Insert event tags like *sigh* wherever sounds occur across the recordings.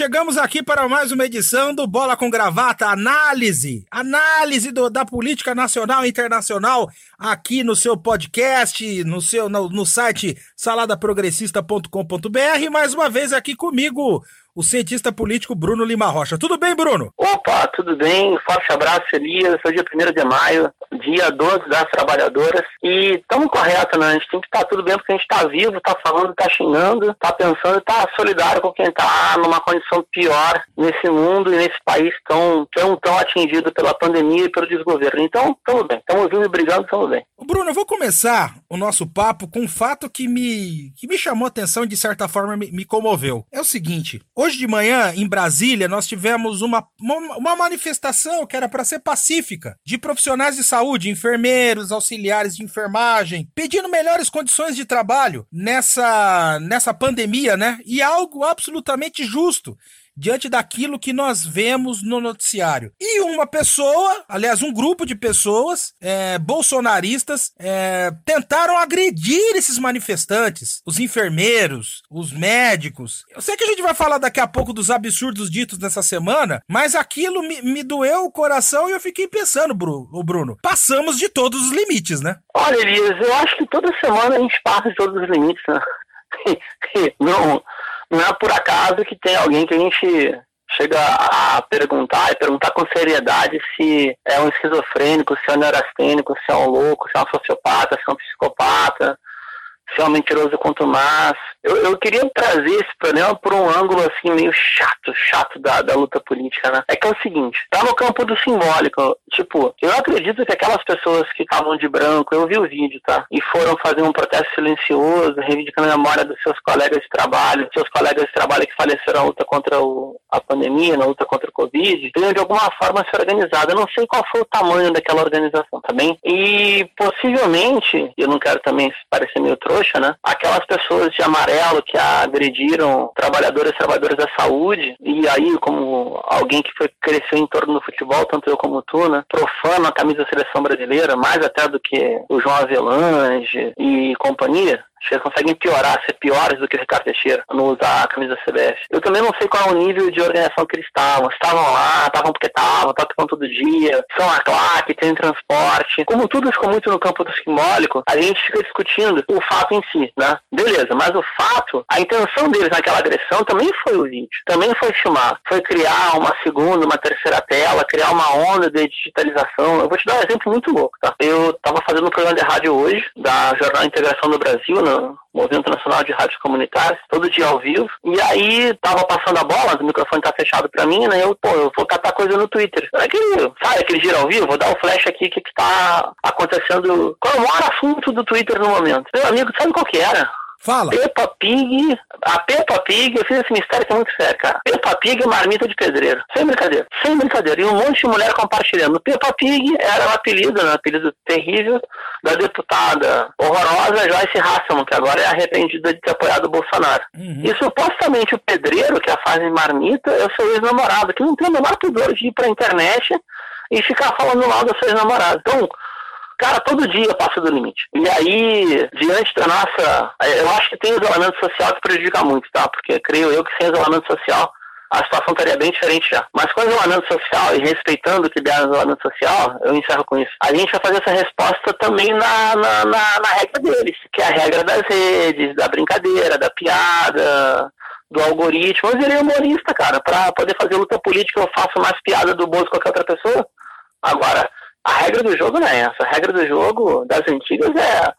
chegamos aqui para mais uma edição do Bola com Gravata, análise, análise do, da política nacional e internacional aqui no seu podcast, no seu no, no site saladaprogressista.com.br, mais uma vez aqui comigo, o cientista político Bruno Lima Rocha. Tudo bem, Bruno? Opa, tudo bem. Forte abraço, Elias. Hoje é 1 de maio, dia 12 das trabalhadoras. E estamos corretos, né? A gente tem que estar tá tudo bem porque a gente está vivo, está falando, está xingando, está pensando e está solidário com quem está numa condição pior nesse mundo e nesse país tão, tão, tão atingido pela pandemia e pelo desgoverno. Então, estamos bem. Estamos vivos e brigando, estamos bem. Bruno, eu vou começar o nosso papo com um fato que me, que me chamou a atenção e, de certa forma, me, me comoveu. É o seguinte: hoje de manhã, em Brasília, nós tivemos uma, uma, uma manifestação que era para ser pacífica, de profissionais de saúde, enfermeiros, auxiliares de enfermagem, pedindo melhores condições de trabalho nessa, nessa pandemia, né? E algo absolutamente justo diante daquilo que nós vemos no noticiário. E uma pessoa, aliás, um grupo de pessoas é, bolsonaristas é, tentaram agredir esses manifestantes, os enfermeiros, os médicos. Eu sei que a gente vai falar daqui a pouco dos absurdos ditos dessa semana, mas aquilo me, me doeu o coração e eu fiquei pensando, Bruno, passamos de todos os limites, né? Olha, Elias, eu acho que toda semana a gente passa de todos os limites, né? *laughs* não, não é por acaso que tem alguém que a gente chega a perguntar e perguntar com seriedade se é um esquizofrênico, se é um neurastênico, se é um louco, se é um sociopata, se é um psicopata, se é um mentiroso contumaz. Eu, eu queria trazer esse problema por um ângulo assim meio chato, chato da, da luta política, né? É que é o seguinte, tá no campo do simbólico. Tipo, eu acredito que aquelas pessoas que estavam de branco, eu vi o vídeo, tá? E foram fazer um protesto silencioso, reivindicando a memória dos seus colegas de trabalho, seus colegas de trabalho que faleceram na luta contra o, a pandemia, na luta contra o Covid, tenham de alguma forma se organizado. Eu não sei qual foi o tamanho daquela organização, tá bem? E possivelmente, eu não quero também parecer meio trouxa, né? Aquelas pessoas de amarelo que agrediram trabalhadoras e trabalhadores da saúde. E aí, como alguém que foi cresceu em torno do futebol, tanto eu como tu, né, profano a camisa da seleção brasileira, mais até do que o João Avelange e companhia, eles conseguem piorar, ser piores do que o Ricardo Teixeira no usar a camisa da CBF. Eu também não sei qual é o nível de organização que eles estavam. Estavam lá, estavam porque estavam, estavam todo dia, são a claque, tem transporte. Como tudo ficou muito no campo do simbólico, a gente fica discutindo o fato em si, né? Beleza, mas o fato, a intenção deles naquela agressão também foi o vídeo, também foi filmar, foi criar uma segunda, uma terceira tela, criar uma onda de digitalização. Eu vou te dar um exemplo muito louco, tá? Eu estava fazendo um programa de rádio hoje, da Jornal Integração do Brasil, né? No Movimento Nacional de Rádios Comunitárias, todo dia ao vivo. E aí tava passando a bola, o microfone tá fechado pra mim, né? Eu, pô, eu vou catar coisa no Twitter. Aquele, sabe aquele giro ao vivo? Vou dar um flash aqui que, que tá acontecendo. Qual é o maior assunto do Twitter no momento? Meu amigo, sabe qual que era? Fala. Peppa Pig. A Peppa Pig, eu fiz esse mistério que é muito sério, cara. Peppa Pig é marmita de pedreiro. Sem brincadeira. Sem brincadeira. E um monte de mulher compartilhando. Peppa Pig era o apelido, né? apelido terrível da deputada horrorosa Joyce Hasselman, que agora é arrependida de ter apoiado o Bolsonaro. Uhum. E supostamente o pedreiro que a faz em marmita é o seu ex-namorado, que não tem o menor pudor de ir pra internet e ficar falando mal do seu ex-namorado. Então, Cara, todo dia passa do limite. E aí, diante da nossa. Eu acho que tem isolamento social que prejudica muito, tá? Porque creio eu que sem isolamento social a situação estaria bem diferente já. Mas com isolamento social e respeitando o que der no isolamento social, eu encerro com isso. A gente vai fazer essa resposta também na, na, na, na regra deles, que é a regra das redes, da brincadeira, da piada, do algoritmo. Eu virei humorista, cara. Para poder fazer luta política, eu faço mais piada do bolso que qualquer outra pessoa. Agora, a regra do jogo não é essa. A regra do jogo das antigas é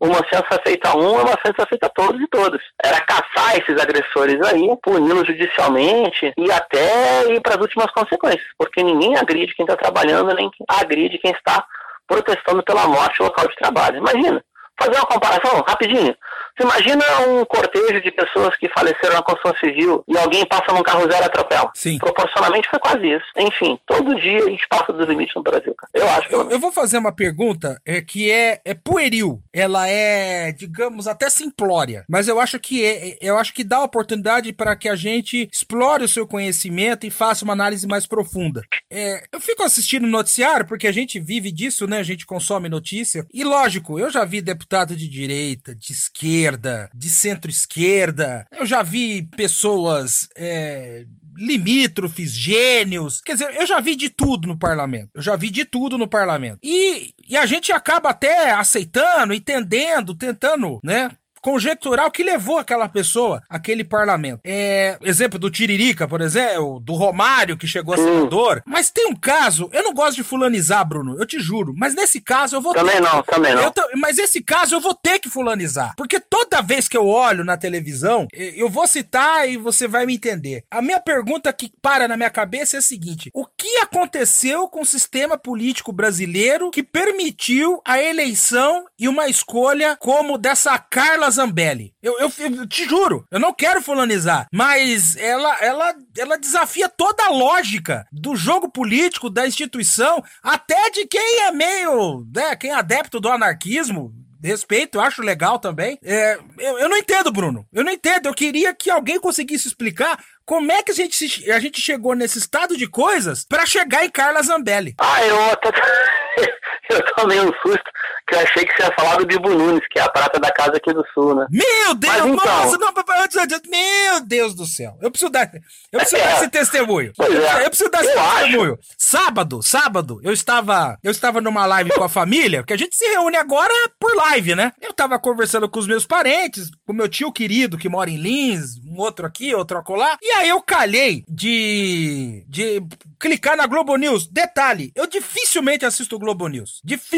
uma ofensa feita a um é uma ofensa feita a todos e todas. Era caçar esses agressores aí, puni-los judicialmente e até ir para as últimas consequências, porque ninguém agride quem está trabalhando, nem agride quem está protestando pela morte no local de trabalho. Imagina, fazer uma comparação rapidinho. Você imagina um cortejo de pessoas que faleceram na construção civil e alguém passa num carro zero e atropela. Sim. Proporcionalmente foi quase isso. Enfim, todo dia a gente passa dos limites no Brasil, cara. Eu acho. Eu, eu vou fazer uma pergunta é, que é, é pueril. Ela é, digamos, até simplória. Mas eu acho que é, eu acho que dá oportunidade para que a gente explore o seu conhecimento e faça uma análise mais profunda. É, eu fico assistindo noticiário porque a gente vive disso, né? A gente consome notícia. E lógico, eu já vi deputado de direita, de esquerda de centro-esquerda. Eu já vi pessoas é, limítrofes, gênios. Quer dizer, eu já vi de tudo no parlamento. Eu já vi de tudo no parlamento. E, e a gente acaba até aceitando, entendendo, tentando, né? Conjecturar o que levou aquela pessoa àquele parlamento. É, exemplo do Tiririca, por exemplo, do Romário, que chegou a senador. Mas tem um caso, eu não gosto de fulanizar, Bruno, eu te juro, mas nesse caso eu vou também ter. Também não, também não. mas esse caso eu vou ter que fulanizar. Porque toda vez que eu olho na televisão, eu vou citar e você vai me entender. A minha pergunta que para na minha cabeça é a seguinte: o que aconteceu com o sistema político brasileiro que permitiu a eleição e uma escolha como dessa Carla Zambelli. Eu, eu, eu, te juro, eu não quero fulanizar, mas ela, ela, ela desafia toda a lógica do jogo político, da instituição, até de quem é meio, né, quem é adepto do anarquismo, respeito, acho legal também. É, eu, eu não entendo, Bruno. Eu não entendo. Eu queria que alguém conseguisse explicar como é que a gente, a gente chegou nesse estado de coisas para chegar em Carla Zambelli. Ah, eu até. *laughs* eu tomei um susto que eu achei que você ia falar do Bibo Nunes, que é a prata da casa aqui do sul, né? Meu Deus, Mas, então... nossa, não, antes, antes, meu Deus do céu. Eu preciso dar, eu preciso é, dar esse testemunho. Eu, é, eu, preciso dar esse testemunho. Acho. Sábado, sábado, eu estava, eu estava numa live com a família, que a gente se reúne agora por live, né? Eu estava conversando com os meus parentes, com meu tio querido que mora em Lins, um outro aqui, outro acolá. E aí eu calhei de, de clicar na Globo News. Detalhe, eu dificilmente assisto Globo News. Dificilmente.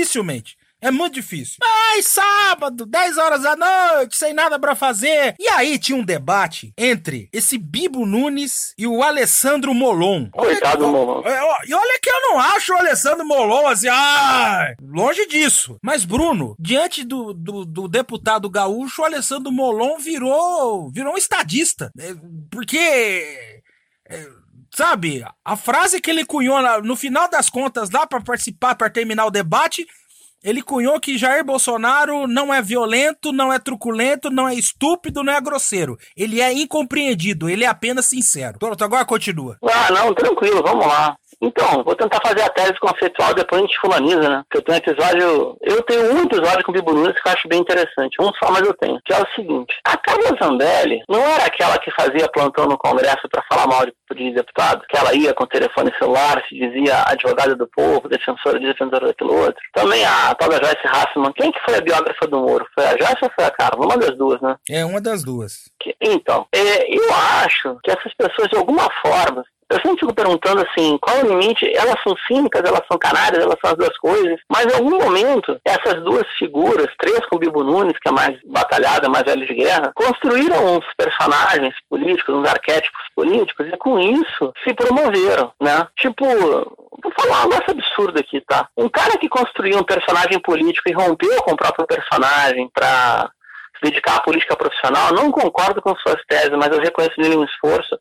É muito difícil. Mas sábado, 10 horas da noite, sem nada para fazer. E aí tinha um debate entre esse Bibo Nunes e o Alessandro Molon. Coitado do Molon. É, e olha que eu não acho o Alessandro Molon assim, ah, longe disso. Mas, Bruno, diante do, do, do deputado gaúcho, o Alessandro Molon virou, virou um estadista. É, porque. Sabe, a frase que ele cunhou no final das contas lá para participar, para terminar o debate, ele cunhou que Jair Bolsonaro não é violento, não é truculento, não é estúpido, não é grosseiro. Ele é incompreendido, ele é apenas sincero. Pronto, agora continua. Ah, não, tranquilo, vamos lá. Então, vou tentar fazer a tese conceitual, depois a gente fulaniza, né? eu tenho episódio. Eu tenho um episódio com Nunes que eu acho bem interessante. Um só, mas eu tenho. Que é o seguinte: a Carla Zambelli não era aquela que fazia plantão no Congresso para falar mal de, de deputado, que ela ia com o telefone celular, se dizia advogada do povo, defensora de defensora daquilo outro. Também a tal da Joyce Hassman. Quem que foi a biógrafa do Moro? Foi a Joyce ou foi a Carla? Uma das duas, né? É, uma das duas. Que, então, é, eu acho que essas pessoas, de alguma forma, eu sempre fico perguntando assim, qual é o limite? Elas são cínicas, elas são canárias, elas são as duas coisas. Mas em algum momento, essas duas figuras, três com o Bibo Nunes, que é mais batalhada, mais velho de guerra, construíram uns personagens políticos, uns arquétipos políticos, e com isso se promoveram, né? Tipo, vou falar um negócio absurdo aqui, tá? Um cara que construiu um personagem político e rompeu com o próprio personagem pra se dedicar à política profissional, não concordo com suas teses, mas eu reconheço nele um esforço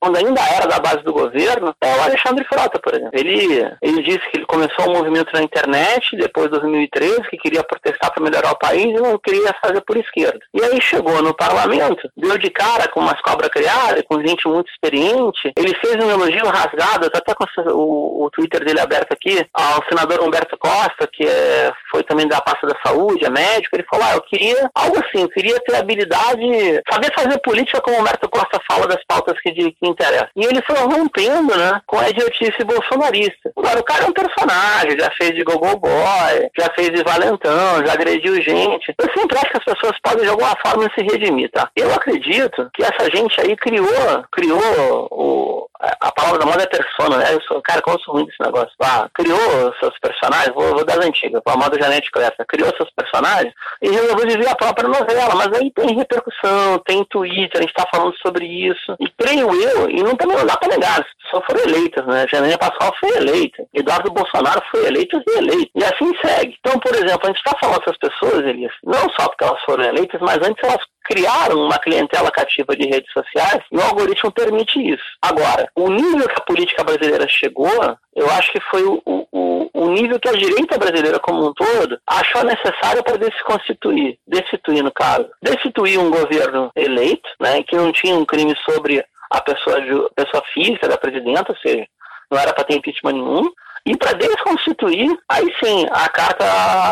quando ainda era da base do governo, é o Alexandre Frota, por exemplo. Ele, ele disse que ele começou um movimento na internet depois de 2013, que queria protestar para melhorar o país e não queria fazer por esquerda. E aí chegou no parlamento, deu de cara com umas cobras criadas, com gente muito experiente. Ele fez um elogio rasgado, até com o, o Twitter dele aberto aqui, ao senador Humberto Costa, que é, foi também da pasta da saúde, é médico. Ele falou: ah, eu queria algo assim, eu queria ter habilidade, saber fazer política como o Humberto Costa fala das pautas que, de, que interessa. E ele foi rompendo, né, com a idiotice bolsonarista. Agora, o cara é um personagem, já fez de Gogo Boy, já fez de Valentão, já agrediu gente. Eu sempre acho que as pessoas podem, de alguma forma, se redimir, tá? Eu acredito que essa gente aí criou, criou o, a palavra da moda é persona, né? Eu sou, cara, como eu sou ruim desse negócio. Ah, criou seus personagens, vou, vou das antigas, a moda genética essa, criou seus personagens e resolveu viver a própria novela, mas aí tem repercussão, tem Twitter, a gente tá falando sobre isso. E creio eu, e não, também não dá pra negar, as pessoas foram eleitas, né? Janaína Pascoal foi eleita, Eduardo Bolsonaro foi eleito e reeleito. E assim segue. Então, por exemplo, a gente está falando dessas pessoas, Elias, não só porque elas foram eleitas, mas antes elas criaram uma clientela cativa de redes sociais e o algoritmo permite isso. Agora, o nível que a política brasileira chegou, eu acho que foi o, o, o nível que a direita brasileira como um todo achou necessário para destituir, destituir no caso, destituir um governo eleito, né, que não tinha um crime sobre a pessoa, a pessoa física da presidenta, ou seja, não era para ter impeachment nenhum, E para desconstituir, aí sim, a Carta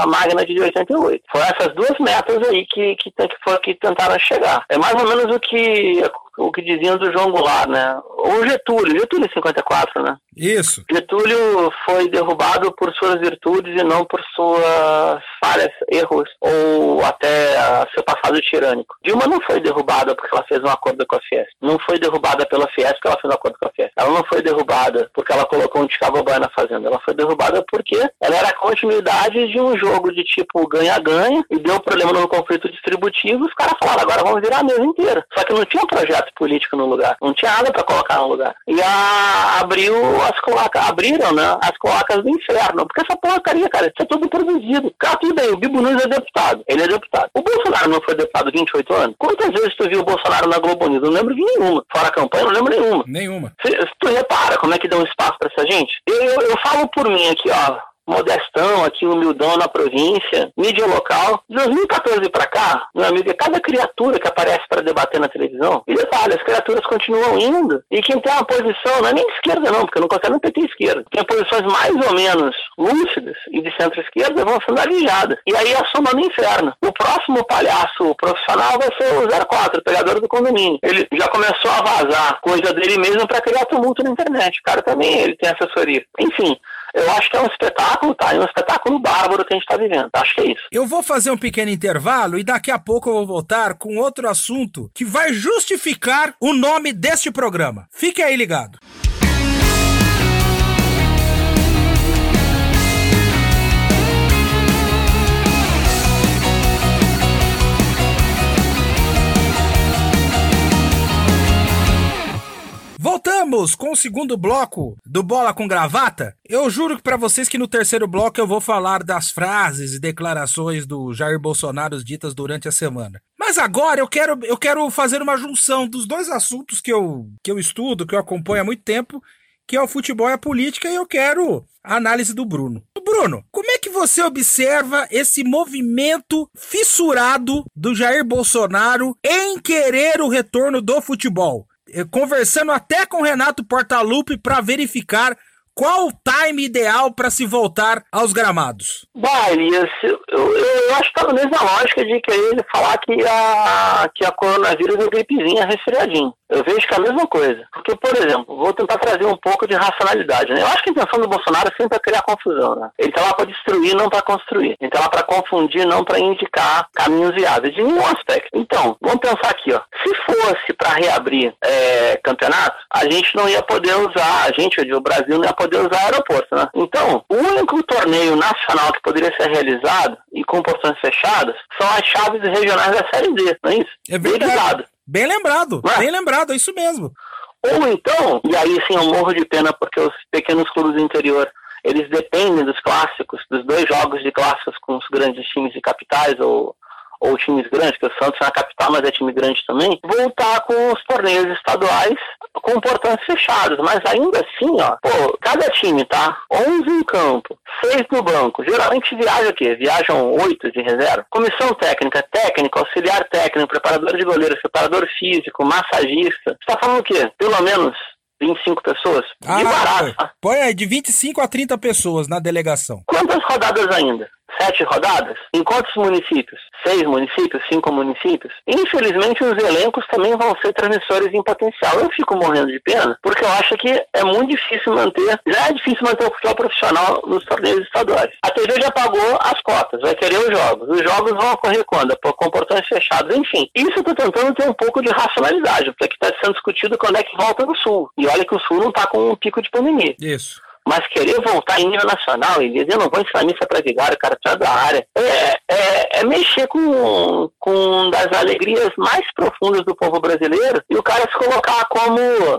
Magna de 88. Foram essas duas metas aí que, que, que, que tentaram chegar. É mais ou menos o que o que diziam do João Goulart, né? Ou Getúlio, Getúlio 54, né? Isso. Getúlio foi derrubado por suas virtudes e não por suas falhas, erros ou até seu passado tirânico. Dilma não foi derrubada porque ela fez um acordo com a Fiesp. Não foi derrubada pela Fiesp porque ela fez um acordo com a Fiesp. Ela não foi derrubada porque ela colocou um Ticabobá na fazenda. Ela foi derrubada porque ela era a continuidade de um jogo de tipo ganha-ganha e deu problema no conflito distributivo. Os caras falaram, agora vamos virar a mesa inteira. Só que não tinha um projeto político no lugar. Não tinha nada para colocar no lugar. E a, abriu as cloacas, abriram, né, as cloacas do inferno. Porque essa porcaria, cara, isso é tudo produzido. Cara, tudo bem, o Bibo Nunes é deputado. Ele é deputado. O Bolsonaro não foi deputado 28 anos? Quantas vezes tu viu o Bolsonaro na Globo News? Eu não lembro de nenhuma. Fora a campanha, eu não lembro nenhuma. Nenhuma. Se, se tu repara como é que um espaço para essa gente? Eu, eu, eu falo por mim aqui, ó modestão, aqui humildão na província, mídia local. De 2014 para cá, meu amigo, é cada criatura que aparece para debater na televisão. E detalhe, as criaturas continuam indo. E quem tem uma posição, não é nem de esquerda não, porque eu não considero um PT esquerda. Tem posições mais ou menos lúcidas e de centro-esquerda vão sendo alijadas. E aí a soma no inferno. O próximo palhaço profissional vai ser o 04, o pegador do condomínio. Ele já começou a vazar coisa dele mesmo para criar tumulto na internet. O cara também, ele tem assessoria. Enfim, eu acho que é um espetáculo, tá? É um espetáculo bárbaro que a gente está vivendo. Acho que é isso. Eu vou fazer um pequeno intervalo e daqui a pouco eu vou voltar com outro assunto que vai justificar o nome deste programa. Fique aí ligado. Voltamos com o segundo bloco do Bola com Gravata. Eu juro para vocês que no terceiro bloco eu vou falar das frases e declarações do Jair Bolsonaro ditas durante a semana. Mas agora eu quero, eu quero fazer uma junção dos dois assuntos que eu, que eu estudo, que eu acompanho há muito tempo, que é o futebol e a política, e eu quero a análise do Bruno. Bruno, como é que você observa esse movimento fissurado do Jair Bolsonaro em querer o retorno do futebol? Eh, conversando até com Renato Portaluppi para verificar qual o time ideal para se voltar aos gramados? Bah, Elias, eu, eu, acho que tá na mesma lógica de ele falar que a, que a coronavírus é gripezinha resfriadinho. Eu vejo que é a mesma coisa. Porque, por exemplo, vou tentar trazer um pouco de racionalidade. Né? Eu acho que a intenção do Bolsonaro sempre é criar confusão. Né? Ele está lá para destruir, não para construir. Ele está lá para confundir, não para indicar caminhos viáveis, de nenhum aspecto. Então, vamos pensar aqui. ó. Se fosse para reabrir é, campeonato, a gente não ia poder usar, a gente, o Brasil, não ia poder usar aeroporto. Né? Então, o único torneio nacional que poderia ser realizado e com portões fechadas são as chaves regionais da Série D, não é isso? É verdade. Bem lembrado, é? bem lembrado, é isso mesmo. Ou então, e aí sim eu morro de pena porque os pequenos clubes do interior, eles dependem dos clássicos, dos dois jogos de clássicos com os grandes times de capitais ou ou times grandes, que o Santos é na capital, mas é time grande também, voltar com os torneios estaduais com portões fechados. Mas ainda assim, ó, pô, cada time, tá? 11 em campo, 6 no banco. Geralmente viaja o quê? Viajam 8 de reserva. Comissão técnica, técnico, auxiliar técnico, preparador de goleiro, preparador físico, massagista. Você tá falando o quê? Pelo menos 25 pessoas? Ah, barato. Tá? Põe aí, de 25 a 30 pessoas na delegação. Quantas rodadas ainda? Sete rodadas? Em quantos municípios? Seis municípios? Cinco municípios? Infelizmente, os elencos também vão ser transmissores em potencial. Eu fico morrendo de pena, porque eu acho que é muito difícil manter, já é difícil manter o futebol profissional nos torneios estaduais. A TV já pagou as cotas, vai querer os jogos. Os jogos vão ocorrer quando? Com portões fechados. Enfim, isso eu estou tentando ter um pouco de racionalidade, porque está sendo discutido quando é que volta no Sul. E olha que o Sul não está com um pico de pandemia. Isso. Mas querer voltar em nível nacional e dizer, eu não vou ensinar missa para vigário, o cara tá da área, é, é, é, mexer com, com das alegrias mais profundas do povo brasileiro e o cara se colocar como.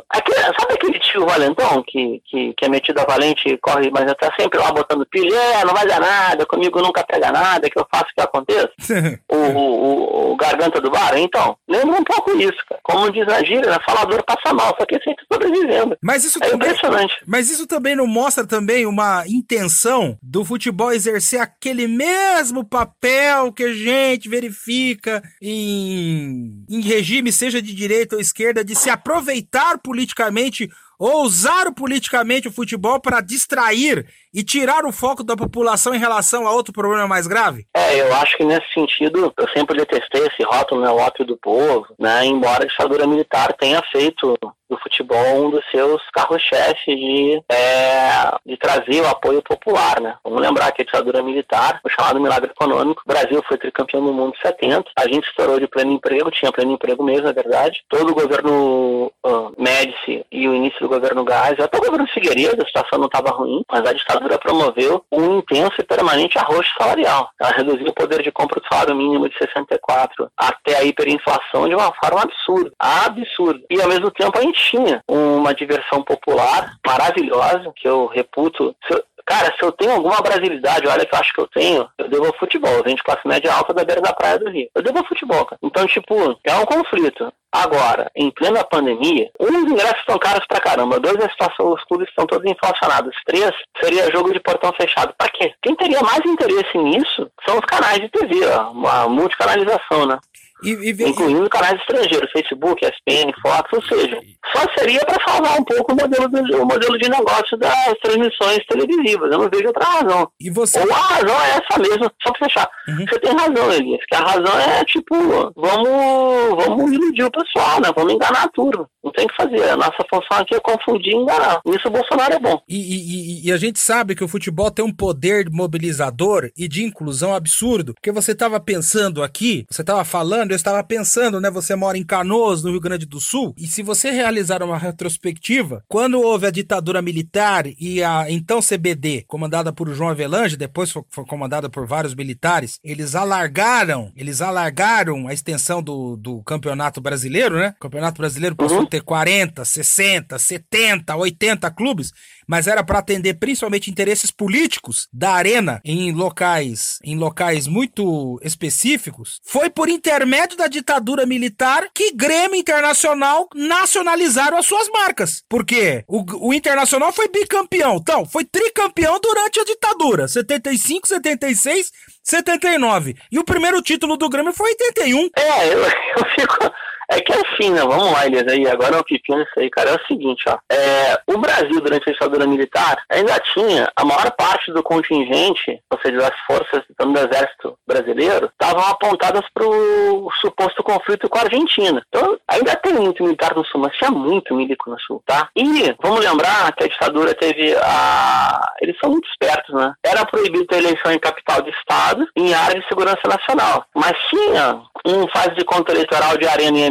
Aquele, sabe aquele tio valentão que, que, que é metido a valente e corre, mas tá sempre lá botando pilha, é, não vai dar nada, comigo nunca pega nada, que eu faço o que aconteça? *laughs* o, o, o, garganta do bar? Então, lembra um pouco isso, cara. Como diz a gíria, né? falador passa mal, só que sempre sobrevivendo. Mas isso é também, impressionante. Mas isso também não mostra também uma intenção do futebol exercer aquele mesmo papel que a gente verifica em, em regime, seja de direita ou esquerda, de se aproveitar politicamente ou usaram politicamente o futebol para distrair e tirar o foco da população em relação a outro problema mais grave? É, eu acho que nesse sentido, eu sempre detestei esse rótulo, né, o ópio do povo, né, embora a ditadura militar tenha feito do futebol um dos seus carros-chefe de, é, de trazer o apoio popular, né? Vamos lembrar que a ditadura militar, o chamado milagre econômico, o Brasil foi tricampeão do mundo em 70, a gente estourou de pleno emprego, tinha pleno emprego mesmo, na verdade. Todo o governo uh, Médici e o início do governo Gás, até o governo Figueiredo, a situação não estava ruim, mas a ditadura promoveu um intenso e permanente arroxo salarial. Ela reduziu o poder de compra do salário mínimo de 64 até a hiperinflação de uma forma absurda. Absurda. E ao mesmo tempo a gente tinha uma diversão popular maravilhosa, que eu reputo. Se eu, cara, se eu tenho alguma brasilidade, olha que eu acho que eu tenho, eu devo ao futebol. Eu venho de classe média alta da beira da praia do Rio. Eu devo ao futebol, cara. Então, tipo, é um conflito. Agora, em plena pandemia, um dos ingressos estão caros pra caramba. Dois, a situação, os clubes estão todos inflacionados. Três, seria jogo de portão fechado. Pra quê? Quem teria mais interesse nisso são os canais de TV, ó, uma multicanalização, né? E, e, incluindo canais estrangeiros, Facebook, ESPN, Fox, ou seja, só seria para salvar um pouco o modelo, de, o modelo de negócio das transmissões televisivas. Eu não vejo outra razão. E você... Ou a razão é essa mesmo, só para fechar. Uhum. Você tem razão, Elias, que a razão é tipo, vamos, vamos iludir o pessoal, né? Vamos enganar tudo. Não tem o que fazer. A nossa função aqui é confundir e enganar. Isso o Bolsonaro é bom. E, e a gente sabe que o futebol tem um poder mobilizador e de inclusão absurdo. Porque você estava pensando aqui, você estava falando, eu estava pensando, né? Você mora em Canoas, no Rio Grande do Sul, e se você realizar uma retrospectiva, quando houve a ditadura militar e a então CBD, comandada por João Avelange, depois foi, foi comandada por vários militares, eles alargaram, eles alargaram a extensão do, do campeonato brasileiro, né? O campeonato brasileiro passou uhum. a ter 40, 60, 70, 80 clubes mas era para atender principalmente interesses políticos da arena em locais, em locais muito específicos, foi por intermédio da ditadura militar que Grêmio Internacional nacionalizaram as suas marcas. Porque o, o Internacional foi bicampeão, então, foi tricampeão durante a ditadura, 75, 76, 79. E o primeiro título do Grêmio foi 81. É, eu, *laughs* eu fico é que assim, né? Vamos lá, Elias, aí, agora é o pepino isso aí, cara. É o seguinte, ó. É, o Brasil, durante a ditadura militar, ainda tinha a maior parte do contingente, ou seja, das forças do exército brasileiro, estavam apontadas para o suposto conflito com a Argentina. Então, ainda tem muito militar no sul, mas tinha muito milico no sul, tá? E vamos lembrar que a ditadura teve a. Eles são muito espertos, né? Era proibido ter eleição em capital de estado, em área de segurança nacional. Mas tinha um fase de conta eleitoral de arena e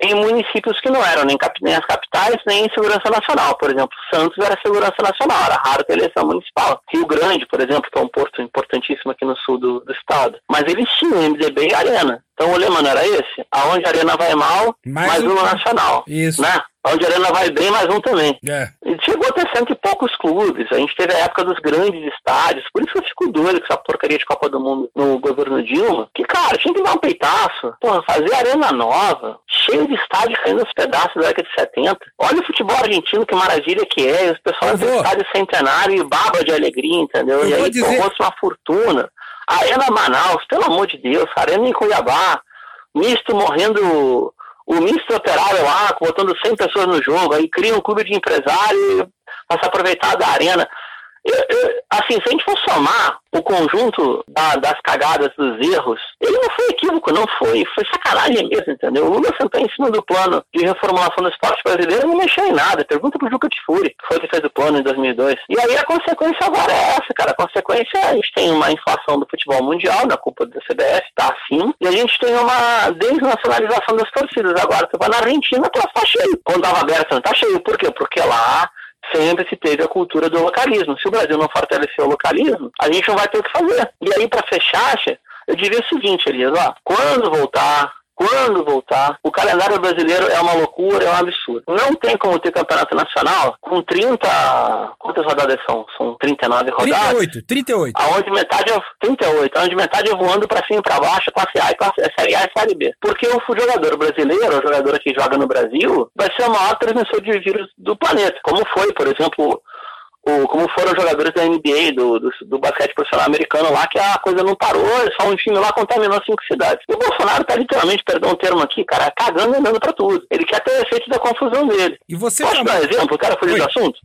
Em municípios que não eram nem, cap, nem as capitais, nem em segurança nacional. Por exemplo, Santos era segurança nacional, era raro ter eleição municipal. Rio Grande, por exemplo, que é um porto importantíssimo aqui no sul do, do estado. Mas eles tinham MDB e arena. Então o lema não era esse? Aonde a arena vai mal, mais, mais um nacional. Isso. Né? Onde a Arena vai bem, mais um também. É. E chegou a ter cento e poucos clubes. A gente teve a época dos grandes estádios. Por isso eu fico doido com essa porcaria de Copa do Mundo no governo Dilma. Que, cara, tinha que dar um peitaço. Porra, fazer arena nova, cheio de estádio caindo aos pedaços da década de 70. Olha o futebol argentino, que maravilha que é. Os pessoal do estádio centenário e baba de alegria, entendeu? Eu e aí, dizer... uma fortuna. Arena Manaus, pelo amor de Deus. Arena em Cuiabá. Misto morrendo o misto operário lá, botando 100 pessoas no jogo, aí cria um clube de empresário para se aproveitar da arena. Assim, se a gente for somar o conjunto da, das cagadas, dos erros, ele não foi equívoco, não foi, foi sacanagem mesmo, entendeu? O Lula sentou em cima do plano de reformulação do esporte brasileiro e não mexeu em nada. Pergunta pro Juca Tifuri, que foi que fez o plano em 2002. E aí a consequência agora é essa, cara. A consequência é a gente tem uma inflação do futebol mundial, na culpa da CBF, tá assim, e a gente tem uma desnacionalização das torcidas. Agora, você vai na Argentina, tá cheio. Quando tava aberto, não tá cheio. Por quê? Porque lá sempre se teve a cultura do localismo. Se o Brasil não fortalecer o localismo, a gente não vai ter o que fazer. E aí, para fechar, eu diria o seguinte, Elias, ó, quando voltar quando voltar, o calendário brasileiro é uma loucura, é um absurdo. Não tem como ter campeonato nacional com 30. Quantas rodadas são? São 39 rodadas? 38, 38. Aonde metade é 38, aonde metade é voando para cima e para baixo, classe A e classe Série A e Série B. Porque o jogador brasileiro, o jogador que joga no Brasil, vai ser o maior transmissor de vírus do planeta. Como foi, por exemplo, o, como foram os jogadores da NBA, do, do, do, basquete profissional americano lá, que a coisa não parou, é só um time lá contaminou cinco cidades. E o Bolsonaro tá literalmente, perdão o termo aqui, cara, cagando e andando pra tudo. Ele quer ter efeito da confusão dele. E você Posso dar um exemplo? O cara fugir do assunto?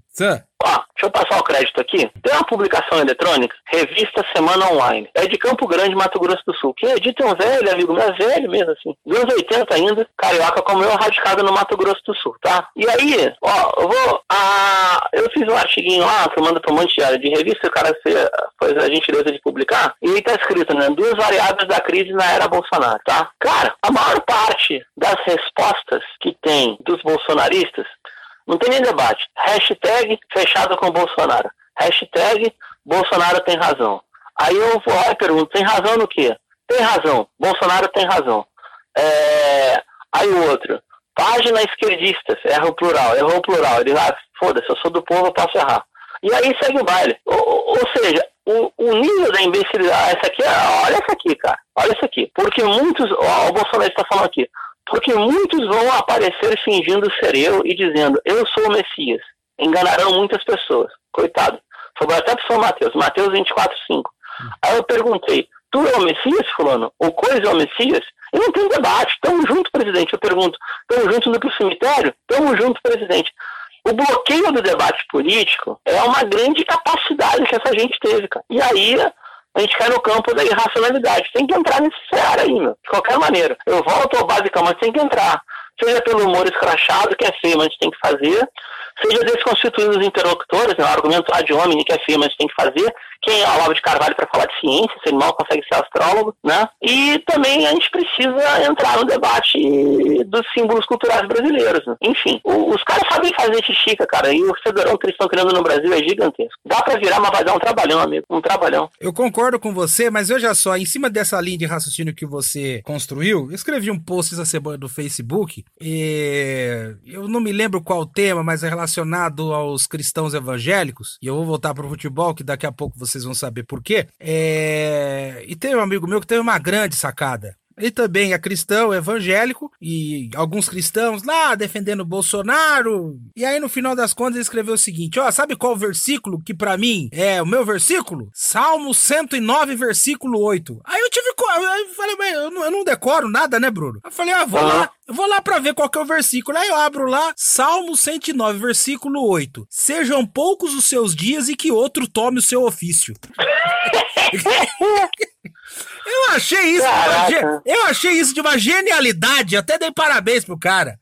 Ó, deixa eu passar o crédito aqui. Tem uma publicação eletrônica, revista Semana Online. É de Campo Grande, Mato Grosso do Sul. Quem edita é um velho, amigo meu, é velho mesmo, assim. Dos 80 ainda, carioca como eu, radicado no Mato Grosso do Sul, tá? E aí, ó, eu vou. Ah, eu fiz um artiguinho lá que mando pra um monte de, de revista, o cara fez a gentileza de publicar. E aí tá escrito, né? Duas variáveis da crise na era Bolsonaro, tá? Cara, a maior parte das respostas que tem dos bolsonaristas não tem nem debate. Hashtag fechado com Bolsonaro. Hashtag Bolsonaro tem razão. Aí eu vou lá e pergunto, tem razão no quê? Tem razão. Bolsonaro tem razão. É... Aí o outro, página esquerdista, erra o plural, errou o plural. Ele, ah, foda-se, eu sou do povo, eu posso errar. E aí segue o baile. Ou, ou seja, o, o, nível da imbecilidade, essa aqui, olha essa aqui, cara, olha essa aqui. Porque muitos, ó, o Bolsonaro está falando aqui, porque muitos vão aparecer fingindo ser eu e dizendo, eu sou o Messias. Enganarão muitas pessoas. Coitado. Foi até para São Mateus, Mateus 24, 5. Aí eu perguntei, tu é o Messias, fulano? O coisa é o Messias? E não tem debate. Tamo junto, presidente. Eu pergunto, tamo junto no cemitério? Tamo junto, presidente. O bloqueio do debate político é uma grande capacidade que essa gente teve, cara. E aí a gente cai no campo da irracionalidade. Tem que entrar nesse cenário meu, de qualquer maneira. Eu volto ao mas tem que entrar. Seja pelo humor escrachado, que é mas a gente tem que fazer, seja desconstituindo os interlocutores, né, o argumento ad hominem, que é mas a gente tem que fazer, quem é o Olavo de Carvalho para falar de ciência, se ele mal consegue ser astrólogo, né? E também a gente precisa entrar no debate dos símbolos culturais brasileiros. Né? Enfim, os caras sabem fazer xixica, cara, e o fedorão que eles estão criando no Brasil é gigantesco. Dá para virar, mas vai dar um trabalhão, amigo, um trabalhão. Eu concordo com você, mas veja só, em cima dessa linha de raciocínio que você construiu, eu escrevi um post essa semana do Facebook, e eu não me lembro qual tema, mas é relacionado aos cristãos evangélicos, e eu vou voltar pro futebol, que daqui a pouco você vocês vão saber por quê. É... E tem um amigo meu que teve uma grande sacada. Ele também é cristão, evangélico, e alguns cristãos lá defendendo Bolsonaro. E aí, no final das contas, ele escreveu o seguinte: ó, sabe qual versículo que para mim é o meu versículo? Salmo 109, versículo 8. Aí eu tive. Eu falei, mas eu não, eu não decoro nada, né, Bruno? Eu falei, ah, vou lá. Eu vou lá para ver qual que é o versículo. Aí eu abro lá, Salmo 109, versículo 8. Sejam poucos os seus dias e que outro tome o seu ofício. *laughs* *laughs* Eu achei isso, uma, eu achei isso de uma genialidade, até dei parabéns pro cara.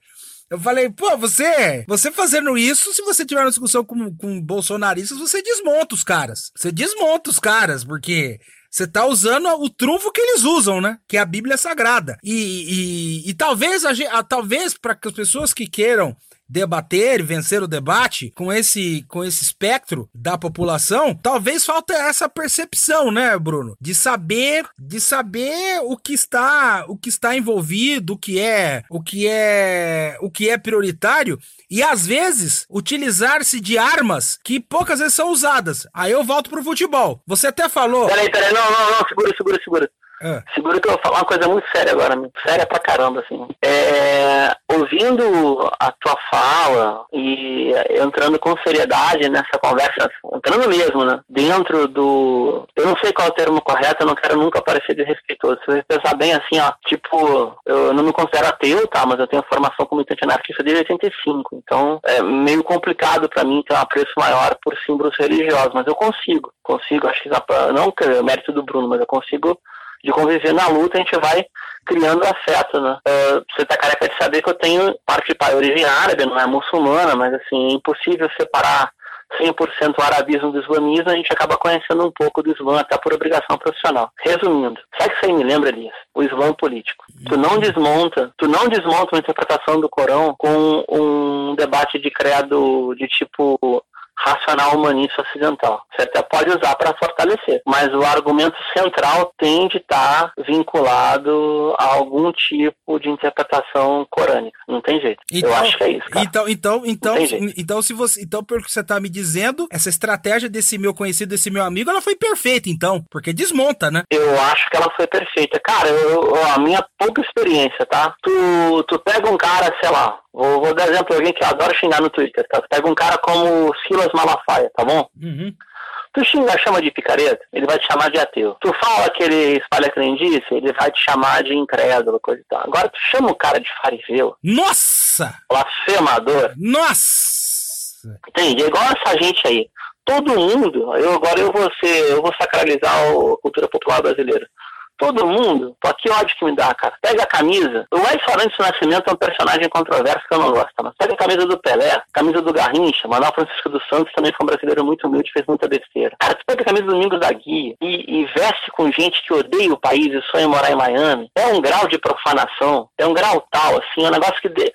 Eu falei, pô, você, você fazendo isso, se você tiver uma discussão com, com bolsonaristas, você desmonta os caras. Você desmonta os caras, porque você tá usando o trunfo que eles usam, né? Que é a Bíblia Sagrada. E, e, e talvez, a, a talvez para que as pessoas que queiram debater, vencer o debate com esse com esse espectro da população, talvez falta essa percepção, né, Bruno, de saber de saber o que está o que está envolvido, o que é o que é o que é prioritário e às vezes utilizar-se de armas que poucas vezes são usadas. Aí eu volto pro futebol. Você até falou. Peraí, peraí, não, não, não, segura, segura, segura. É. Segura que eu vou falar uma coisa muito séria agora, séria pra caramba, assim. É, ouvindo a tua fala e entrando com seriedade nessa conversa, entrando mesmo, né? Dentro do. Eu não sei qual é o termo correto, eu não quero nunca parecer desrespeitoso. Se você pensar bem assim, ó, tipo, eu não me considero ateu, tá? Mas eu tenho formação como anarquista desde 85. Então é meio complicado para mim ter um apreço maior por símbolos religiosos, mas eu consigo. Consigo, acho que não que é mérito do Bruno, mas eu consigo de conviver na luta, a gente vai criando afeto, né? Uh, você tá careca de saber que eu tenho parte de pai origem árabe, não é muçulmana, mas assim, é impossível separar 100% o arabismo do islamismo, a gente acaba conhecendo um pouco do Islã, até por obrigação profissional. Resumindo, sabe que isso aí me lembra, Elias? O Islã político. Tu não desmonta, tu não desmonta uma interpretação do Corão com um debate de credo de tipo racional humanista ocidental. Você até pode usar para fortalecer, mas o argumento central tem de estar tá vinculado a algum tipo de interpretação corânica. Não tem jeito. Então, Eu acho que é isso. Cara. Então, então, então, então, se você, então, pelo que você está me dizendo, essa estratégia desse meu conhecido, desse meu amigo, ela foi perfeita, então, porque desmonta, né? Eu acho que ela foi perfeita. Cara, eu, a minha pouca experiência, tá? Tu, tu pega um cara, sei lá, Vou, vou dar exemplo de alguém que adora xingar no Twitter, tá? Pega um cara como Silas Malafaia, tá bom? Uhum. Tu xinga, chama de picareta, ele vai te chamar de ateu. Tu fala que ele espalha crendice, ele vai te chamar de incrédulo, coisa e tal. Agora tu chama o cara de fariseu. Nossa! Blasfemador. Nossa! Entende? É igual essa gente aí. Todo mundo, eu agora eu vou ser, eu vou sacralizar a cultura popular brasileira. Todo mundo, pô, que ódio que me dá, cara. Pega a camisa. O Edson Arantes Nascimento é um personagem controverso que eu não gosto, mas pega a camisa do Pelé, camisa do Garrincha, Manuel Francisco dos Santos também foi um brasileiro muito humilde, fez muita besteira. Cara, pega a camisa do Domingos da Guia e, e veste com gente que odeia o país e sonha em morar em Miami. É um grau de profanação, é um grau tal, assim, é um negócio que. De...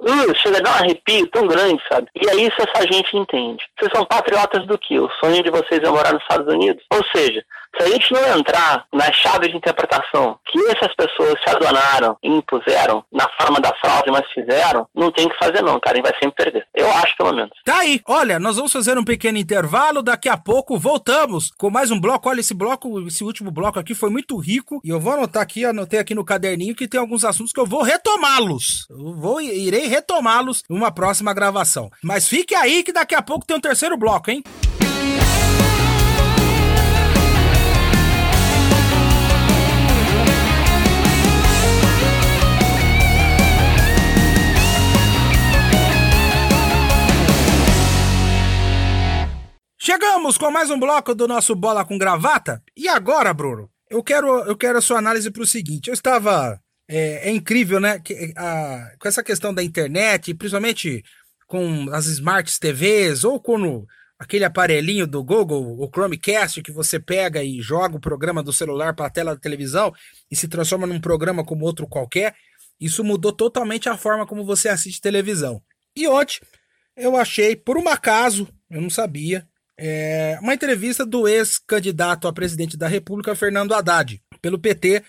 Uh, chega a dar um arrepio tão grande, sabe? E é isso essa gente entende. Vocês são patriotas do que? O sonho de vocês é morar nos Estados Unidos? Ou seja, se a gente não entrar na chave de interpretação que essas pessoas se adonaram e impuseram na forma da fraude, mas fizeram, não tem o que fazer não, cara, e vai sempre perder. Eu acho, pelo menos. Tá aí. Olha, nós vamos fazer um pequeno intervalo, daqui a pouco voltamos com mais um bloco. Olha, esse bloco, esse último bloco aqui foi muito rico e eu vou anotar aqui, anotei aqui no caderninho que tem alguns assuntos que eu vou retomá-los. Eu vou, irei retomá-los numa próxima gravação. Mas fique aí que daqui a pouco tem um terceiro bloco, hein? Chegamos com mais um bloco do nosso Bola com Gravata. E agora, Bruno, eu quero, eu quero a sua análise para o seguinte. Eu estava. É, é incrível, né? Que, a, com essa questão da internet, principalmente com as Smart TVs, ou com aquele aparelhinho do Google, o Chromecast, que você pega e joga o programa do celular para a tela da televisão e se transforma num programa como outro qualquer. Isso mudou totalmente a forma como você assiste televisão. E ontem eu achei, por um acaso, eu não sabia, é, uma entrevista do ex-candidato a presidente da República, Fernando Haddad, pelo PT,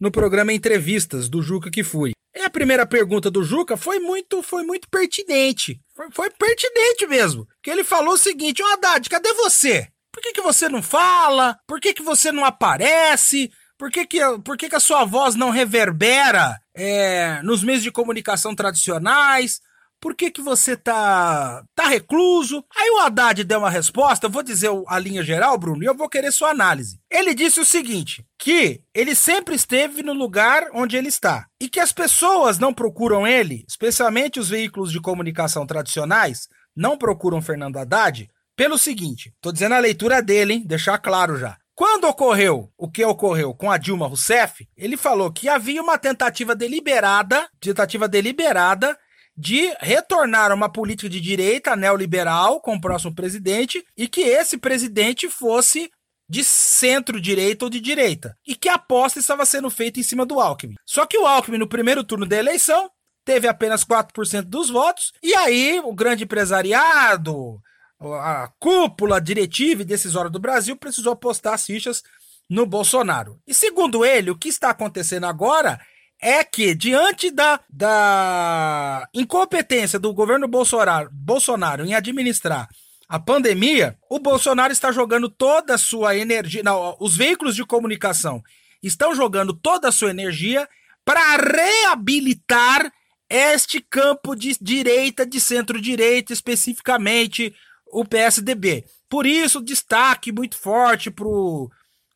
no programa Entrevistas do Juca que fui. E a primeira pergunta do Juca foi muito, foi muito pertinente. Foi, foi pertinente mesmo. Que ele falou o seguinte: Ô Haddad, cadê você? Por que, que você não fala? Por que, que você não aparece? Por que, que, por que, que a sua voz não reverbera é, nos meios de comunicação tradicionais? Por que, que você tá, tá recluso? Aí o Haddad deu uma resposta, eu vou dizer a linha geral, Bruno, e eu vou querer sua análise. Ele disse o seguinte: que ele sempre esteve no lugar onde ele está. E que as pessoas não procuram ele, especialmente os veículos de comunicação tradicionais, não procuram Fernando Haddad, pelo seguinte: tô dizendo a leitura dele, hein? Deixar claro já. Quando ocorreu o que ocorreu com a Dilma Rousseff, ele falou que havia uma tentativa deliberada, tentativa deliberada de retornar a uma política de direita neoliberal com o próximo presidente e que esse presidente fosse de centro-direita ou de direita. E que a aposta estava sendo feita em cima do Alckmin. Só que o Alckmin, no primeiro turno da eleição, teve apenas 4% dos votos, e aí o grande empresariado, a cúpula diretiva e decisória do Brasil precisou apostar as fichas no Bolsonaro. E segundo ele, o que está acontecendo agora é que, diante da, da incompetência do governo Bolsonaro, Bolsonaro em administrar a pandemia, o Bolsonaro está jogando toda a sua energia. Não, os veículos de comunicação estão jogando toda a sua energia para reabilitar este campo de direita, de centro-direita, especificamente o PSDB. Por isso, destaque muito forte para o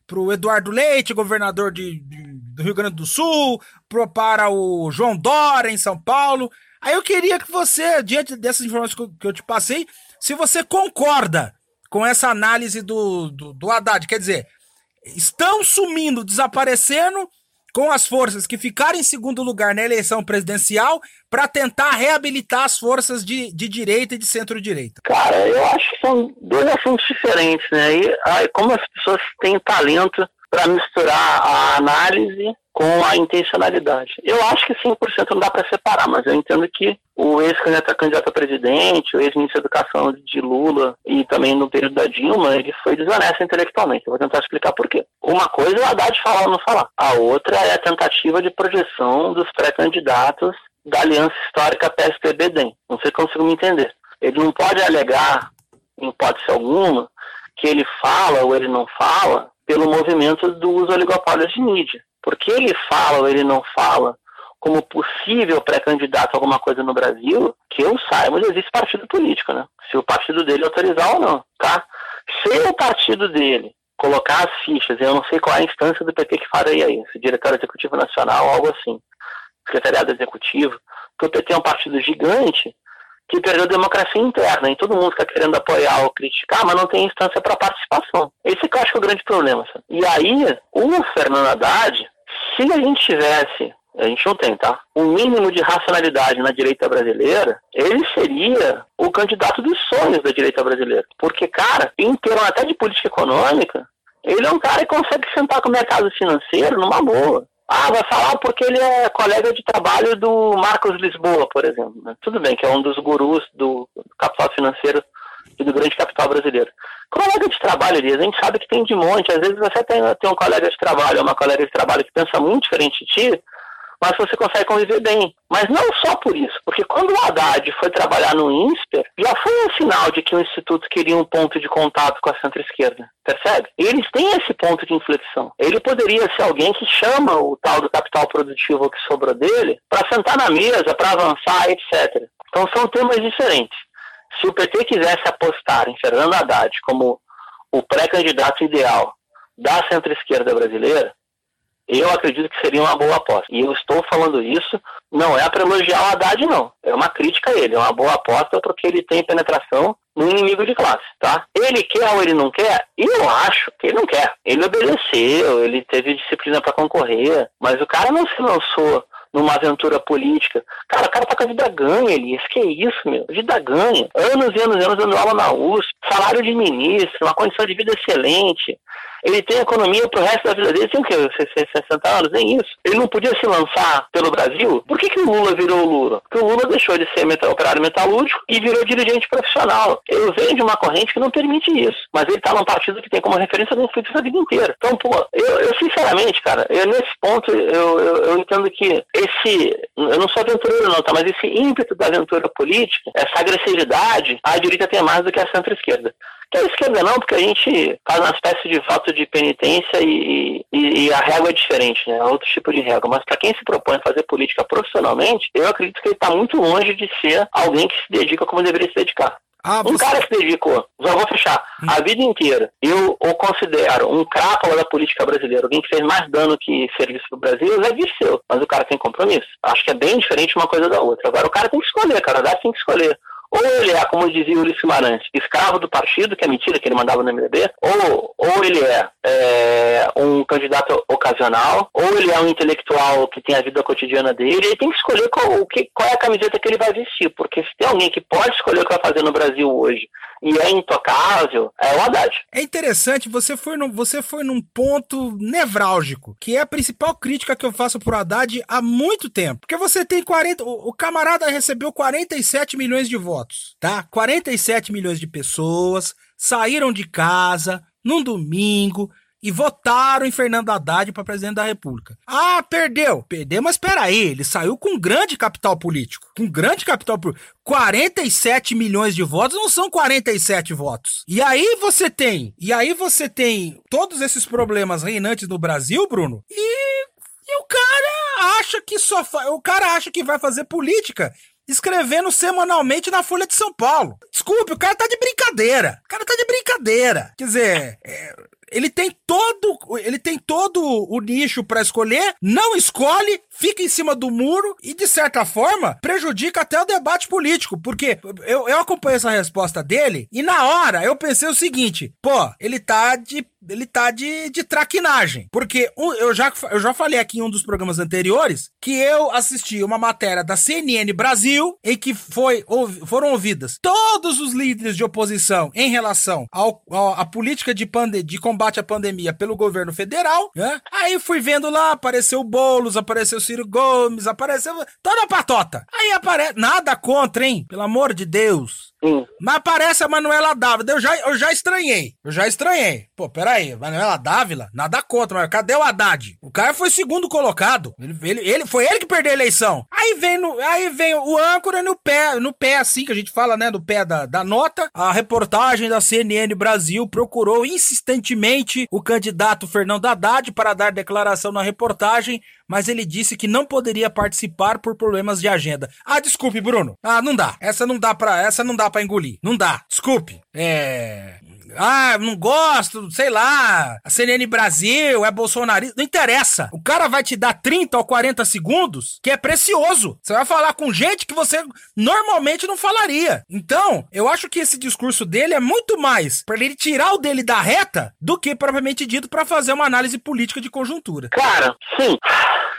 pro Eduardo Leite, governador de, de, do Rio Grande do Sul, pro, para o João Dória em São Paulo. Aí eu queria que você, diante dessas informações que eu, te passei, se você concorda com essa análise do, do, do Haddad. Quer dizer, estão sumindo, desaparecendo com as forças que ficaram em segundo lugar na eleição presidencial para tentar reabilitar as forças de, de direita e de centro-direita? Cara, eu acho que são dois assuntos diferentes, né? E ai, como as pessoas têm talento para misturar a análise com a intencionalidade. Eu acho que 100% não dá para separar, mas eu entendo que o ex-candidato candidato a presidente, o ex-ministro da Educação de Lula e também no período da Dilma, ele foi desonesto intelectualmente. Eu vou tentar explicar por quê. Uma coisa é o Haddad falar ou não falar. A outra é a tentativa de projeção dos pré-candidatos da aliança histórica PSDB-DEM. Não sei se consigo me entender. Ele não pode alegar, em hipótese alguma, que ele fala ou ele não fala pelo movimento dos oligopólios de mídia. Porque ele fala ou ele não fala como possível pré-candidato a alguma coisa no Brasil, que eu saiba, existe partido político, né? Se o partido dele autorizar ou não, tá? Se o partido dele colocar as fichas, eu não sei qual é a instância do PT que faria isso, diretório executivo nacional, algo assim, secretariado executivo, porque o PT é um partido gigante que perdeu democracia interna e todo mundo fica querendo apoiar ou criticar, mas não tem instância para participação. Esse que eu acho que é o grande problema. Sabe? E aí, o Fernando Haddad, se a gente tivesse a gente não tem, tá? O mínimo de racionalidade na direita brasileira, ele seria o candidato dos sonhos da direita brasileira. Porque, cara, em termos até de política econômica, ele é um cara que consegue sentar com o mercado financeiro numa boa. Ah, vai falar porque ele é colega de trabalho do Marcos Lisboa, por exemplo. Né? Tudo bem, que é um dos gurus do capital financeiro e do grande capital brasileiro. Colega de trabalho, Elias, a gente sabe que tem de monte. Às vezes você tem, tem um colega de trabalho, uma colega de trabalho que pensa muito diferente de ti, mas você consegue conviver bem. Mas não só por isso, porque quando o Haddad foi trabalhar no INSPER, já foi um sinal de que o Instituto queria um ponto de contato com a centro-esquerda, percebe? Eles têm esse ponto de inflexão. Ele poderia ser alguém que chama o tal do capital produtivo que sobrou dele para sentar na mesa, para avançar, etc. Então são temas diferentes. Se o PT quisesse apostar em Fernando Haddad como o pré-candidato ideal da centro-esquerda brasileira, eu acredito que seria uma boa aposta. E eu estou falando isso, não é para elogiar o Haddad, não. É uma crítica a ele. É uma boa aposta porque ele tem penetração no inimigo de classe, tá? Ele quer ou ele não quer? Eu acho que ele não quer. Ele obedeceu, ele teve disciplina para concorrer, mas o cara não se lançou numa aventura política. Cara, o cara tá com a vida ganha, Elias. Que isso, meu? Vida ganha. Anos e anos e anos dando aula na USP, salário de ministro, uma condição de vida excelente ele tem economia pro resto da vida dele, tem o quê? 60 anos, nem isso. Ele não podia se lançar pelo Brasil? Por que, que o Lula virou o Lula? Porque o Lula deixou de ser metal, operário metalúrgico e virou dirigente profissional. Ele vem de uma corrente que não permite isso. Mas ele tá num partido que tem como referência a conflito a vida inteira. Então, pô, eu, eu sinceramente, cara, eu, nesse ponto eu, eu, eu entendo que esse, eu não sou aventureiro não, tá? Mas esse ímpeto da aventura política, essa agressividade, a direita tem mais do que a centro-esquerda. Que a esquerda não, porque a gente faz uma espécie de voto de penitência e, e, e, a régua é diferente, né? É outro tipo de régua. Mas para quem se propõe a fazer política profissionalmente, eu acredito que ele está muito longe de ser alguém que se dedica como deveria se dedicar. Ah, você... Um cara que se dedicou, já vou fechar, hum. a vida inteira, eu o considero um crápula da política brasileira, alguém que fez mais dano que serviço pro Brasil, é Dirceu. Mas o cara tem compromisso. Acho que é bem diferente uma coisa da outra. Agora o cara tem que escolher, cara, dá tem que escolher. Ou ele é, como dizia o Ulisses Guimarães, escravo do partido, que é mentira que ele mandava no MDB, ou, ou ele é, é, um candidato ocasional, ou ele é um intelectual que tem a vida cotidiana dele, ele tem que escolher qual, que, qual é a camiseta que ele vai vestir, porque se tem alguém que pode escolher o que vai fazer no Brasil hoje e é intocável, é o Haddad. É interessante, você foi, num, você foi num ponto nevrálgico, que é a principal crítica que eu faço pro Haddad há muito tempo. Porque você tem 40. O, o camarada recebeu 47 milhões de votos, tá? 47 milhões de pessoas saíram de casa num domingo e votaram em Fernando Haddad para presidente da República. Ah, perdeu. Perdeu, mas espera aí, ele saiu com grande capital político. Com grande capital político. 47 milhões de votos não são 47 votos. E aí você tem, e aí você tem todos esses problemas reinantes no Brasil, Bruno, e, e o cara acha que só fa... o cara acha que vai fazer política escrevendo semanalmente na Folha de São Paulo. Desculpe, o cara tá de brincadeira. O cara tá de brincadeira. Quer dizer, é, ele tem todo, ele tem todo o nicho para escolher, não escolhe, fica em cima do muro e de certa forma prejudica até o debate político, porque eu, eu acompanhei essa resposta dele e na hora eu pensei o seguinte, pô, ele tá de ele tá de, de traquinagem. Porque um, eu, já, eu já falei aqui em um dos programas anteriores que eu assisti uma matéria da CNN Brasil em que foi, ou, foram ouvidas todos os líderes de oposição em relação a política de, pande, de combate à pandemia pelo governo federal. Né? Aí fui vendo lá, apareceu o Boulos, apareceu o Ciro Gomes, apareceu toda a patota. Aí aparece. Nada contra, hein? Pelo amor de Deus. Sim. Mas parece a Manuela Dávila. Eu já, eu já estranhei. Eu já estranhei. Pô, peraí. Manuela Dávila? Nada contra, mas cadê o Haddad? O cara foi segundo colocado. Ele, ele, ele foi ele que perdeu a eleição. Aí vem, no, aí vem o âncora no pé, no pé assim, que a gente fala, né? No pé da, da nota. A reportagem da CNN Brasil procurou insistentemente o candidato Fernando Haddad para dar declaração na reportagem mas ele disse que não poderia participar por problemas de agenda. Ah, desculpe, Bruno. Ah, não dá. Essa não dá para, essa não dá para engolir. Não dá. Desculpe. É, ah, não gosto, sei lá, a CNN Brasil é bolsonarista. Não interessa. O cara vai te dar 30 ou 40 segundos, que é precioso. Você vai falar com gente que você normalmente não falaria. Então, eu acho que esse discurso dele é muito mais para ele tirar o dele da reta do que propriamente dito para fazer uma análise política de conjuntura. Cara, sim.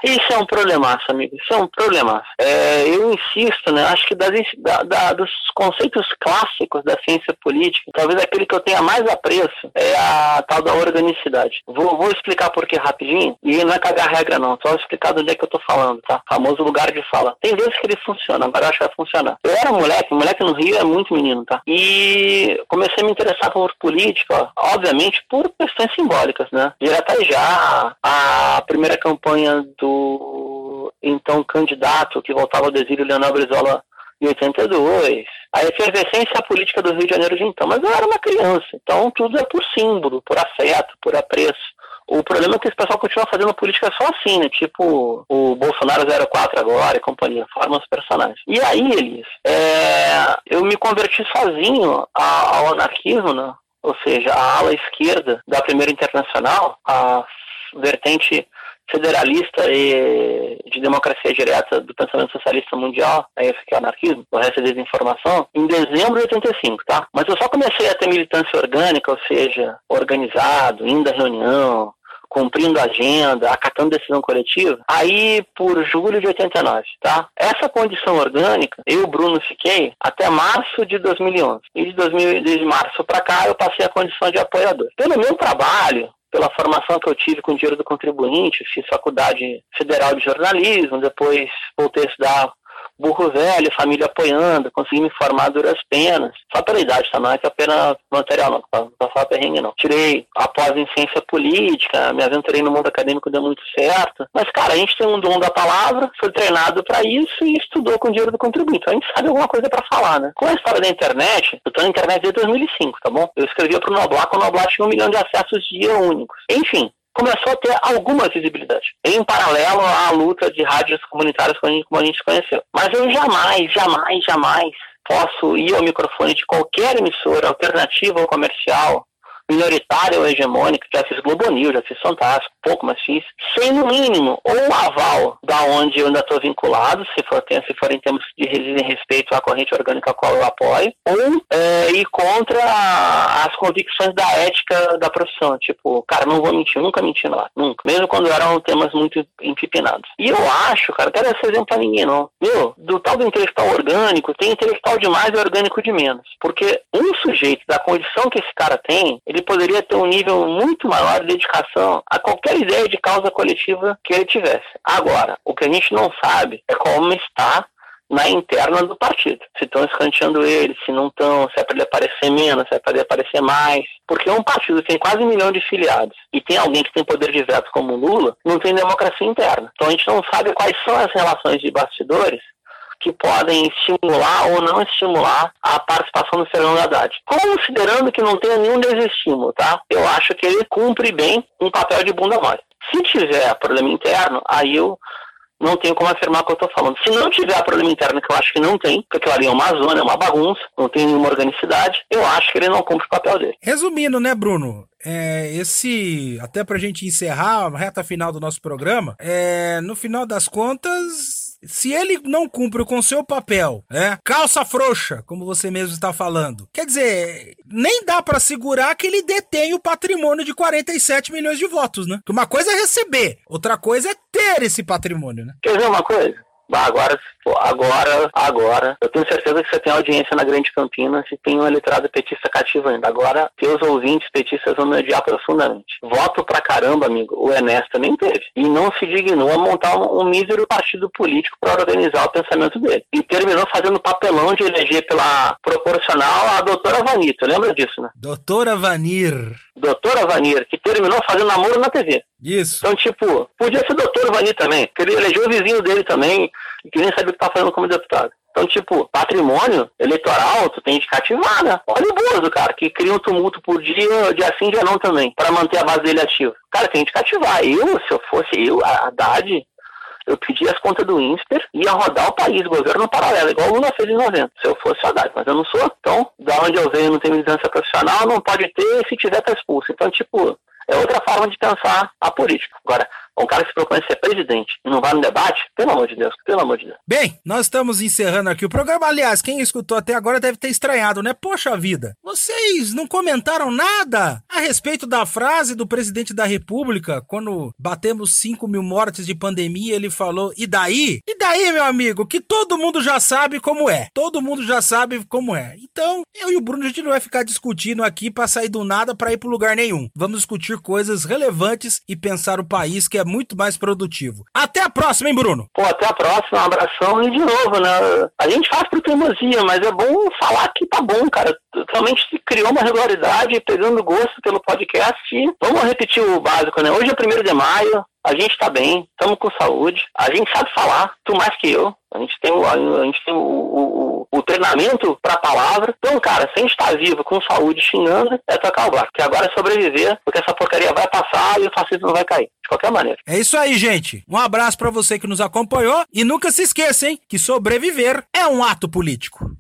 Isso é um problemaço, amigo. Isso é um problemaço. É, eu insisto, né? Acho que das, da, da, dos conceitos clássicos da ciência política, talvez aquele que eu tenha mais apreço é a tal da organicidade. Vou, vou explicar por que rapidinho, e não é cagar regra não, só explicar do onde é que eu tô falando, tá? Famoso lugar de fala. Tem vezes que ele funciona, agora eu acho que vai funcionar. Eu era moleque, moleque no Rio é muito menino, tá? E comecei a me interessar por política, obviamente por questões simbólicas, né? Direto já a primeira campanha do então candidato que voltava ao exílio, Leonel Brizola, em 82, a efervescência política do Rio de Janeiro de então. Mas eu era uma criança, então tudo é por símbolo, por afeto, por apreço. O problema é que esse pessoal continua fazendo política só assim, né? Tipo o Bolsonaro 04 agora e companhia, formam os personagens. E aí, Elis, é, eu me converti sozinho ao anarquismo, né? Ou seja, a ala esquerda da Primeira Internacional, a vertente federalista e de democracia direta do pensamento socialista mundial, é esse que é o anarquismo, o resto é desinformação, em dezembro de 85, tá? Mas eu só comecei a ter militância orgânica, ou seja, organizado, indo à reunião, cumprindo a agenda, acatando decisão coletiva, aí por julho de 89, tá? Essa condição orgânica, eu, Bruno, fiquei até março de 2011. E de, 2000, desde março para cá eu passei a condição de apoiador. Pelo meu trabalho, pela formação que eu tive com o dinheiro do contribuinte, fiz faculdade federal de jornalismo, depois voltei a estudar burro velho, família apoiando, consegui me formar duras penas. Só pela idade, tá? Não é que a pena material, não, pra, pra falar perrengue, não. Tirei após em ciência política, me aventurei no mundo acadêmico, deu muito certo. Mas, cara, a gente tem um dom da palavra, foi treinado para isso e estudou com dinheiro do contribuinte. Então a gente sabe alguma coisa para falar, né? Com a história da internet, eu tô na internet desde 2005, tá bom? Eu escrevia pro Noblar, quando o Noblar tinha um milhão de acessos dia únicos. Enfim, começou a ter alguma visibilidade, em paralelo à luta de rádios comunitárias como a gente conheceu. Mas eu jamais, jamais, jamais posso ir ao microfone de qualquer emissora alternativa ou comercial minoritária ou hegemônica, já fiz Globo News, já fiz Fantástico, pouco, mas fiz, sem no mínimo ou um aval da onde eu ainda estou vinculado, se for, se for em termos de respeito à corrente orgânica a qual eu apoio, ou é, ir contra as convicções da ética da profissão, tipo, cara, não vou mentir, nunca menti lá, nunca, mesmo quando eram temas muito empipinados. E eu acho, cara, quero esse exemplo pra ninguém não, meu, do tal do intelectual orgânico, tem intelectual demais e orgânico de menos, porque um sujeito da condição que esse cara tem, ele ele poderia ter um nível muito maior de dedicação a qualquer ideia de causa coletiva que ele tivesse. Agora, o que a gente não sabe é como está na interna do partido. Se estão escanteando ele, se não estão, se é para ele aparecer menos, se é para ele aparecer mais. Porque um partido que tem quase um milhão de filiados e tem alguém que tem poder de veto como Lula, não tem democracia interna. Então a gente não sabe quais são as relações de bastidores que podem estimular ou não estimular a participação do Fernando Haddad. Considerando que não tenha nenhum desestímulo, tá? Eu acho que ele cumpre bem um papel de bunda mole. Se tiver problema interno, aí eu não tenho como afirmar o que eu estou falando. Se não tiver problema interno, que eu acho que não tem, porque aquilo ali é uma zona, é uma bagunça, não tem nenhuma organicidade, eu acho que ele não cumpre o papel dele. Resumindo, né, Bruno? É, esse, até pra gente encerrar a reta final do nosso programa, é, no final das contas, se ele não cumpre com seu papel, né? Calça frouxa, como você mesmo está falando. Quer dizer, nem dá para segurar que ele detém o patrimônio de 47 milhões de votos, né? Uma coisa é receber, outra coisa é ter esse patrimônio, né? Quer ver uma coisa? Agora agora, agora, eu tenho certeza que você tem audiência na Grande Campinas e tem um eleitorado petista cativo ainda. Agora, teus ouvintes petistas vão me odiar profundamente. Voto pra caramba, amigo. O Ernesto nem teve. E não se dignou a montar um, um mísero partido político para organizar o pensamento dele. E terminou fazendo papelão de eleger pela proporcional a doutora Vanita. Lembra disso, né? Doutora Vanir. Doutora Vanir, que terminou fazendo namoro na TV. Isso. Então, tipo, podia ser doutor Vanir também, porque ele elegeu o vizinho dele também, que nem sabia o que tá fazendo como deputado. Então, tipo, patrimônio eleitoral, tu tem de cativar, né? Olha o Bozo, cara, que cria um tumulto por dia, dia sim, dia não também, para manter a base dele ativa. Cara, tem de cativar. Eu, se eu fosse eu, a Haddad, eu pedia as contas do INSPER e ia rodar o país, governo paralelo, igual o Lula fez em 90, se eu fosse Haddad, mas eu não sou. Então, da onde eu venho, não tenho militância profissional, não pode ter, se tiver, tá expulso. Então, tipo, é outra forma de pensar a política. Agora, um cara que se propõe a ser presidente e não vai no debate, pelo amor de Deus, pelo amor de Deus. Bem, nós estamos encerrando aqui o programa. Aliás, quem escutou até agora deve ter estranhado, né? Poxa vida, vocês não comentaram nada a respeito da frase do presidente da República quando batemos 5 mil mortes de pandemia. Ele falou: e daí? E daí, meu amigo? Que todo mundo já sabe como é. Todo mundo já sabe como é. Então, eu e o Bruno, a gente não vai ficar discutindo aqui para sair do nada para ir para lugar nenhum. Vamos discutir coisas relevantes e pensar o país que é muito mais produtivo. Até a próxima, hein, Bruno? Pô, até a próxima, um abração e de novo, né? A gente faz por teimosia, mas é bom falar que tá bom, cara. Realmente se criou uma regularidade, pegando gosto pelo podcast. Vamos repetir o básico, né? Hoje é primeiro de maio, a gente tá bem, estamos com saúde, a gente sabe falar, tu mais que eu. A gente tem o, a gente tem o, o, o treinamento para a palavra. Então, cara, se a gente tá vivo, com saúde, xingando, é tocar o barco. Que agora é sobreviver, porque essa porcaria vai passar e o fascismo vai cair. De qualquer maneira. É isso aí, gente. Um abraço para você que nos acompanhou. E nunca se esqueça, hein, que sobreviver é um ato político.